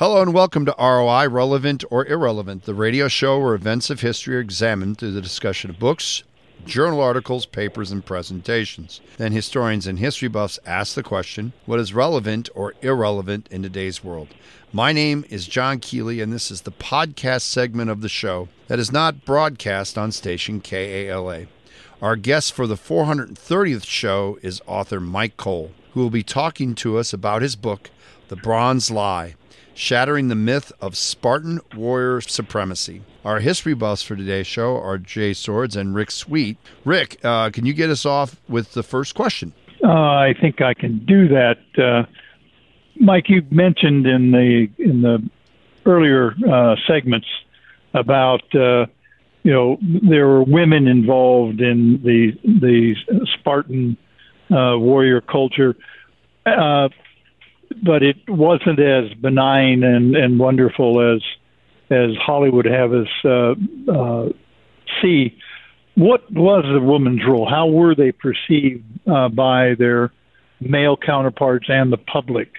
Hello and welcome to ROI Relevant or Irrelevant, the radio show where events of history are examined through the discussion of books, journal articles, papers, and presentations. Then historians and history buffs ask the question what is relevant or irrelevant in today's world? My name is John Keeley, and this is the podcast segment of the show that is not broadcast on station KALA. Our guest for the 430th show is author Myke Cole, who will be talking to us about his book, The Bronze Lie shattering the myth of Spartan warrior supremacy. Our history buffs for today's show are Jay Swords and Rick Sweet. Rick, uh, can you get us off with the first question? Uh, I think I can do that. Uh, Myke, you mentioned in the in the earlier uh, segments about uh, you know there were women involved in the the Spartan uh, warrior culture but it wasn't as benign and, and wonderful as as Hollywood have us uh, uh, see. What was the woman's role? How were they perceived uh, by their male counterparts and the public?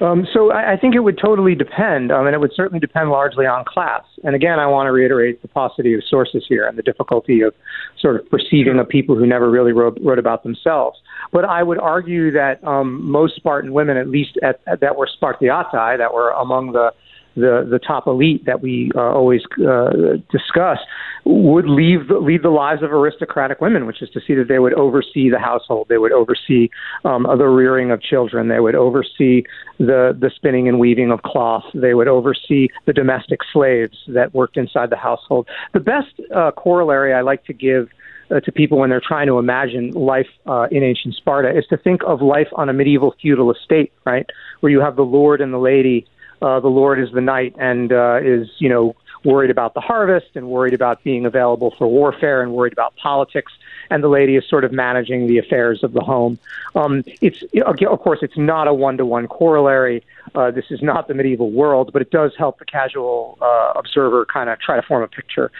Um, so I, I think it would totally depend, um, and it would certainly depend largely on class. And again, I want to reiterate the paucity of sources here and the difficulty of sort of perceiving of people who never really wrote, wrote about themselves. But I would argue that um, most Spartan women, at least at, at, that were Spartiatai, that were among the the the top elite that we uh, always uh, discuss would leave lead the lives of aristocratic women, which is to see that they would oversee the household, they would oversee um, the rearing of children, they would oversee the the spinning and weaving of cloth, they would oversee the domestic slaves that worked inside the household. The best uh, corollary I like to give uh, to people when they're trying to imagine life uh, in ancient Sparta is to think of life on a medieval feudal estate, right, where you have the lord and the lady uh, the Lord is the knight and uh, is, you know, worried about the harvest and worried about being available for warfare and worried about politics. And the lady is sort of managing the affairs of the home. Um, it's, of course, it's not a one to one corollary. Uh, this is not the medieval world, but it does help the casual uh, observer kind of try to form a picture.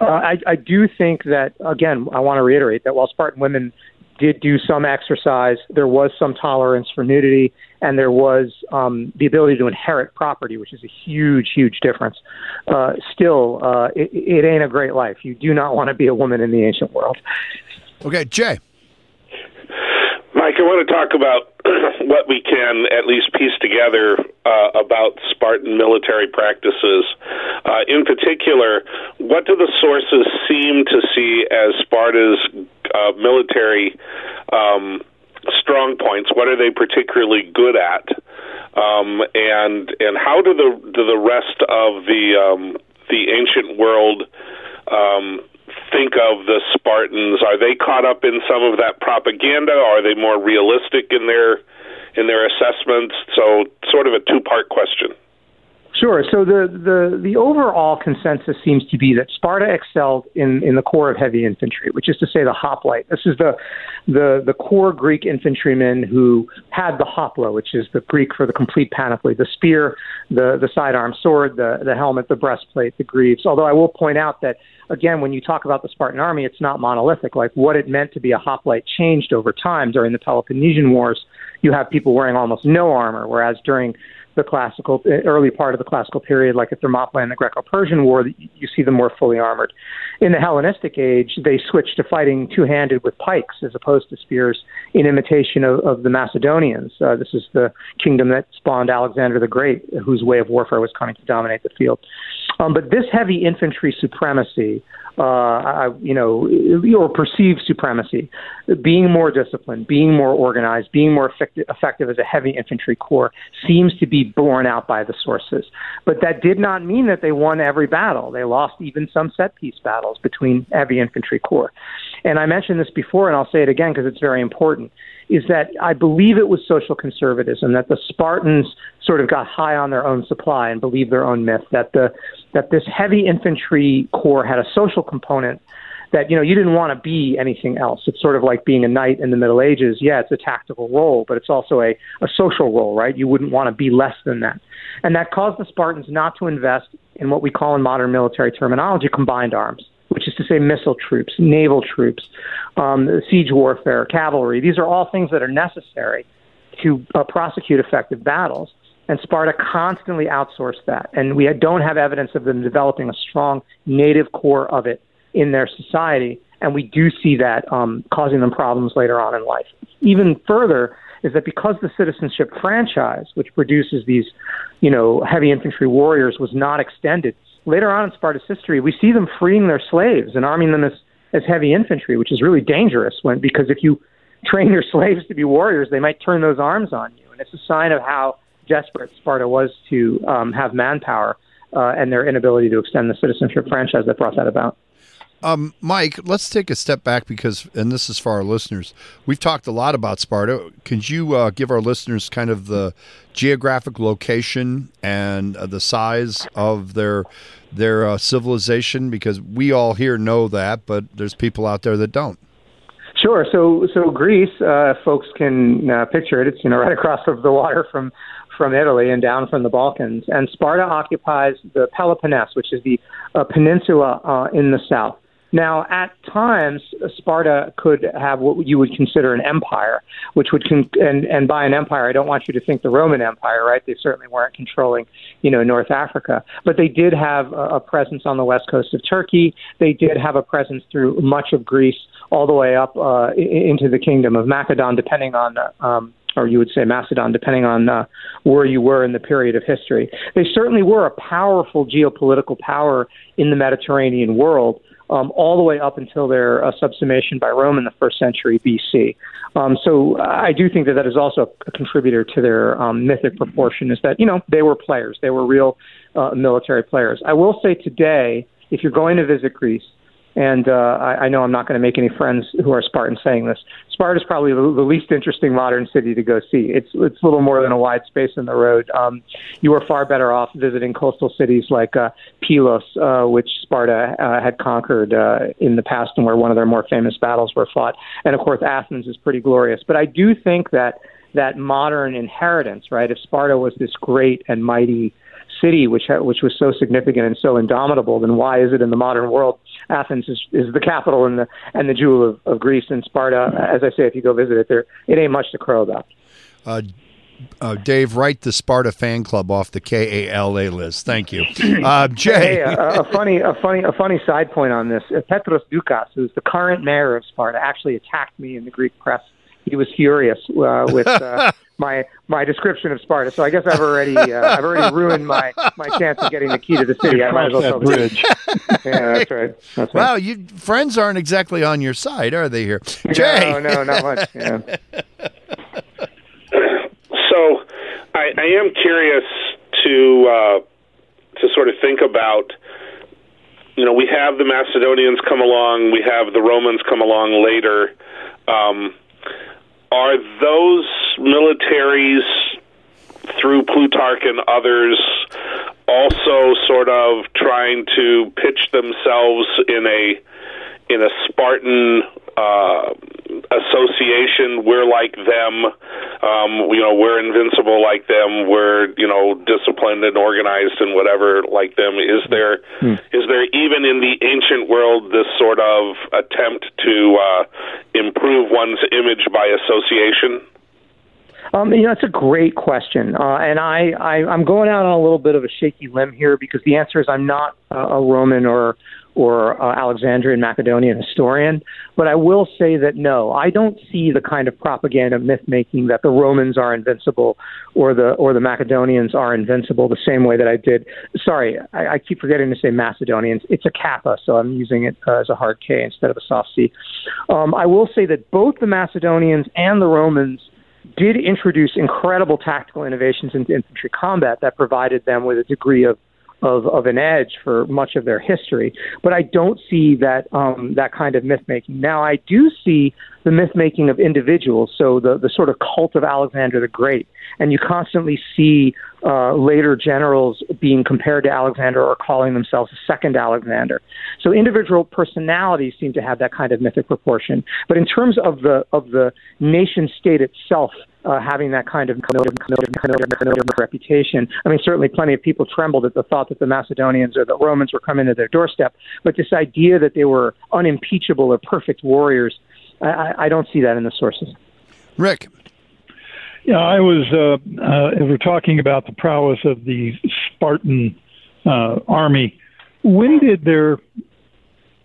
Uh, I, I do think that, again, I want to reiterate that while Spartan women did do some exercise. There was some tolerance for nudity, and there was um, the ability to inherit property, which is a huge, huge difference. Uh, still, uh, it, it ain't a great life. You do not want to be a woman in the ancient world. Okay, Jay. I want to talk about what we can at least piece together uh, about Spartan military practices. Uh, in particular, what do the sources seem to see as Sparta's uh, military um, strong points? What are they particularly good at? Um, and and how do the do the rest of the um, the ancient world um, think of the Spartans? Are they caught up in some of that propaganda? Are they more realistic in their in their assessments? So, sort of a two part question. Sure. So the, the, the overall consensus seems to be that Sparta excelled in, in the core of heavy infantry, which is to say the hoplite. This is the, the, the core Greek infantrymen who had the hopla, which is the Greek for the complete panoply, the spear, the, the sidearm sword, the, the helmet, the breastplate, the greaves. Although I will point out that, again, when you talk about the Spartan army, it's not monolithic. Like what it meant to be a hoplite changed over time during the Peloponnesian Wars. You have people wearing almost no armor, whereas during the classical early part of the classical period, like at Thermopylae and the Greco-Persian War, you see them more fully armored. In the Hellenistic age, they switched to fighting two-handed with pikes as opposed to spears, in imitation of, of the Macedonians. Uh, this is the kingdom that spawned Alexander the Great, whose way of warfare was coming to dominate the field. Um, but this heavy infantry supremacy uh, you know, or perceived supremacy, being more disciplined, being more organized, being more effective, effective as a heavy infantry corps seems to be borne out by the sources. But that did not mean that they won every battle. They lost even some set piece battles between heavy infantry corps. And I mentioned this before, and I'll say it again because it's very important is that I believe it was social conservatism that the Spartans sort of got high on their own supply and believed their own myth that the that this heavy infantry corps had a social component that you know you didn't want to be anything else. It's sort of like being a knight in the Middle Ages. Yeah, it's a tactical role, but it's also a, a social role, right? You wouldn't want to be less than that, and that caused the Spartans not to invest in what we call in modern military terminology combined arms which is to say missile troops, naval troops, um, siege warfare, cavalry. These are all things that are necessary to uh, prosecute effective battles. And Sparta constantly outsourced that. And we don't have evidence of them developing a strong native core of it in their society. And we do see that um, causing them problems later on in life. Even further, is that because the citizenship franchise, which produces these, you know, heavy infantry warriors, was not extended, later on in Sparta's history, we see them freeing their slaves and arming them as, as heavy infantry, which is really dangerous when because if you train your slaves to be warriors, they might turn those arms on you, and it's a sign of how desperate Sparta was to um, have manpower uh, and their inability to extend the citizenship franchise that brought that about. Um, Myke, let's take a step back because, and this is for our listeners, we've talked a lot about Sparta. Could you uh, give our listeners kind of the geographic location and uh, the size of their their uh, civilization? Because we all here know that, but there's people out there that don't. Sure. So, so Greece, uh, folks can uh, picture it. It's you know right across the water from from Italy and down from the Balkans, and Sparta occupies the Peloponnese, which is the uh, peninsula in the south. Now, at times, Sparta could have what you would consider an empire, which would, con- and, and by an empire, I don't want you to think the Roman Empire, right? They certainly weren't controlling, you know, North Africa, but they did have a, a presence on the west coast of Turkey. They did have a presence through much of Greece, all the way up uh, into the kingdom of Macedon, depending on uh, um, or you would say Macedon, depending on uh, where you were in the period of history. They certainly were a powerful geopolitical power in the Mediterranean world, um, all the way up until their uh, subsumation by Rome in the first century BC. Um, so I do think that that is also a contributor to their um, mythic proportion. Is that you know they were players, they were real uh, military players. I will say today, if you're going to visit Greece, and uh, I, I know I'm not going to make any friends who are Spartans saying this. Sparta is probably the, the least interesting modern city to go see. It's it's little more than a wide space in the road. Um, you are far better off visiting coastal cities like uh, Pylos, uh, which Sparta uh, had conquered uh, in the past, and where one of their more famous battles were fought. And of course, Athens is pretty glorious. But I do think that that modern inheritance, right? If Sparta was this great and mighty city, which ha- which was so significant and so indomitable, then why is it in the modern world Athens is, is the capital and the and the jewel of, of Greece and Sparta? As I say, if you go visit it, there it ain't much to crow about. Uh, uh, Dave, write the Sparta fan club off the K A L A list. Thank you, uh, Jay. Hey, a, a, funny, a funny, a funny side point on this: uh, Petros Doukas, who's the current mayor of Sparta, actually attacked me in the Greek press. He was furious uh, with uh, my my description of Sparta. So I guess I've already uh, I've already ruined my my chance of getting the key to the city. I might as well that bridge. yeah, that's right. That's wow, right. you friends aren't exactly on your side, are they? Here, Jay. No, no, not much. Yeah. So, I, I am curious to uh, to sort of think about. You know, we have the Macedonians come along, we have the Romans come along later. Um, are those militaries through Plutarch and others also sort of trying to pitch themselves in a in a Spartan uh, association. We're like them. Um, you know, we're invincible like them. We're you know disciplined and organized and whatever like them. Is there Hmm. is there even in the ancient world this sort of attempt to uh, improve one's image by association? Um, you know, it's a great question, uh, and I, I I'm going out on a little bit of a shaky limb here because the answer is I'm not uh, a Roman or or uh, Alexandrian Macedonian historian, but I will say that no, I don't see the kind of propaganda myth making that the Romans are invincible or the or the Macedonians are invincible the same way that I did. Sorry, I, I keep forgetting to say Macedonians. It's a kappa, so I'm using it uh, as a hard K instead of a soft C. Um, I will say that both the Macedonians and the Romans did introduce incredible tactical innovations into infantry combat that provided them with a degree of of, of an edge for much of their history. But I don't see that um, that kind of myth making. Now I do see the myth making of individuals, so the the sort of cult of Alexander the Great, and you constantly see uh, later generals being compared to Alexander or calling themselves a second Alexander. So individual personalities seem to have that kind of mythic proportion. But in terms of the of the nation state itself, uh, having that kind of reputation. I mean, certainly plenty of people trembled at the thought that the Macedonians or the Romans were coming to their doorstep. But this idea that they were unimpeachable or perfect warriors, I, I don't see that in the sources. Rick. Yeah, I was. Uh, uh, we're talking about the prowess of the Spartan uh, army. When did their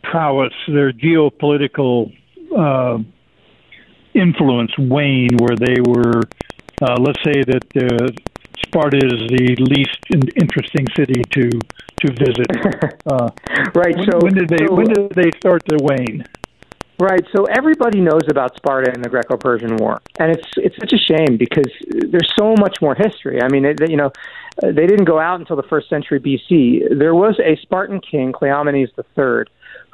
prowess, their geopolitical uh, influence wane, where they were, uh, let's say that uh, Sparta is the least in- interesting city to to visit. Uh, right. When, so when did they so, when did they start to wane? Right. So everybody knows about Sparta and the Greco-Persian War, and it's it's such a shame because there's so much more history. I mean, it, you know, they didn't go out until the first century BC. There was a Spartan king, Cleomenes III,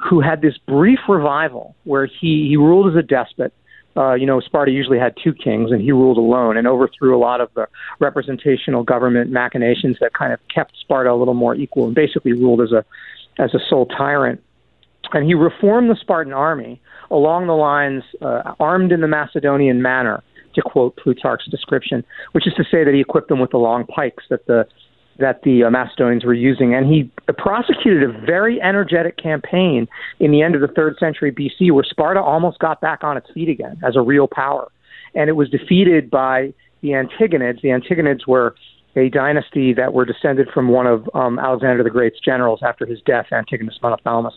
who had this brief revival where he he ruled as a despot uh, you know, Sparta usually had two kings, and he ruled alone and overthrew a lot of the representational government machinations that kind of kept Sparta a little more equal, and basically ruled as a as a sole tyrant. And he reformed the Spartan army along the lines, uh, armed in the Macedonian manner, to quote Plutarch's description, which is to say that he equipped them with the long pikes that the that the uh, Macedonians were using. And he prosecuted a very energetic campaign in the end of the third century BC where Sparta almost got back on its feet again as a real power. And it was defeated by the Antigonids. The Antigonids were a dynasty that were descended from one of um, Alexander the Great's generals after his death, Antigonus Monophthalmus,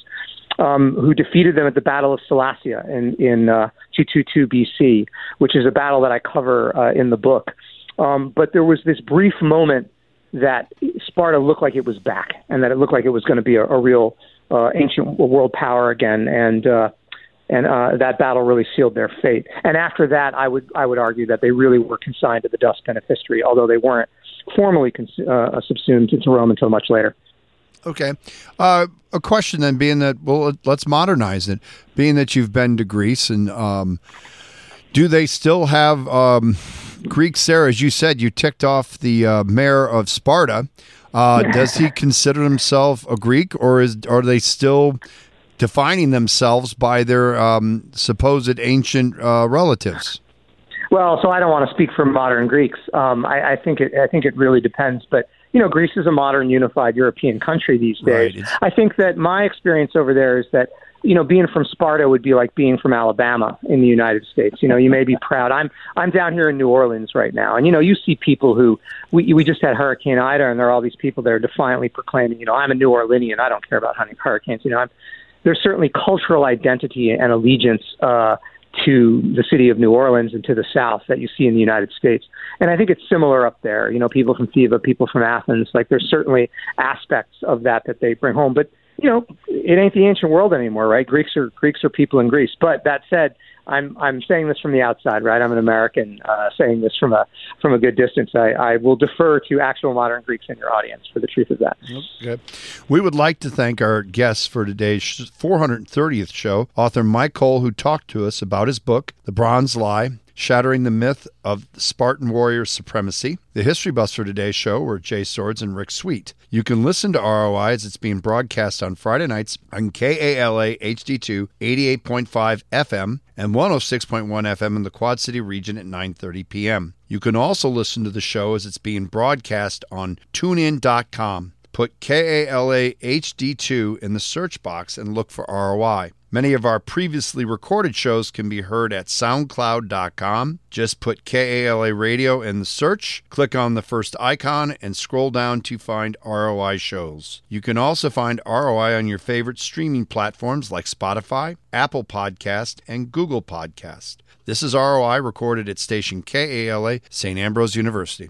um, who defeated them at the Battle of Sellasia in, in uh, 222 BC, which is a battle that I cover uh, in the book. Um, but there was this brief moment that Sparta looked like it was back and that it looked like it was going to be a, a real uh, ancient world power again. And uh, and uh, that battle really sealed their fate. And after that, I would I would argue that they really were consigned to the dustbin of history, although they weren't formally cons- uh, subsumed into Rome until much later. Okay. Uh, a question then, being that well, let's modernize it. Being that you've been to Greece, and um, do they still have um, Greek Sarah? As you said, you ticked off the uh, mayor of Sparta. Uh, does he consider himself a Greek, or is are they still defining themselves by their um, supposed ancient uh, relatives? Well, so I don't want to speak for modern Greeks. Um, I, I think it, I think it really depends, but you know, Greece is a modern, unified European country these days. Right. I think that my experience over there is that you know, being from Sparta would be like being from Alabama in the United States. You know, you may be proud. I'm I'm down here in New Orleans right now, and you know, you see people who we we just had Hurricane Ida, and there are all these people that are defiantly proclaiming, you know, I'm a New Orleanian. I don't care about hunting hurricanes. You know, I'm there's certainly cultural identity and allegiance uh, to the city of New Orleans and to the South that you see in the United States. And I think it's similar up there. You know, people from Theba, people from Athens, like there's certainly aspects of that that they bring home. But you know, it ain't the ancient world anymore, right? Greeks are Greeks are people in Greece. But that said, I'm I'm saying this from the outside, right? I'm an American uh, saying this from a from a good distance. I, I will defer to actual modern Greeks in your audience for the truth of that. Okay. We would like to thank our guests for today's 430th show, author Myke Cole, who talked to us about his book, The Bronze Lie shattering the myth of Spartan warrior supremacy. The history buffs for today's show were Jay Swords and Rick Sweet. You can listen to ROI as it's being broadcast on Friday nights on KALA HD2 88.5 FM and 106.1 FM in the Quad City region at 9:30 p.m. You can also listen to the show as it's being broadcast on tunein.com. Put KALA HD2 in the search box and look for ROI. Many of our previously recorded shows can be heard at SoundCloud.com. Just put KALA Radio in the search, click on the first icon, and scroll down to find ROI shows. You can also find ROI on your favorite streaming platforms like Spotify, Apple Podcast, and Google Podcast. This is ROI recorded at station KALA, St. Ambrose University.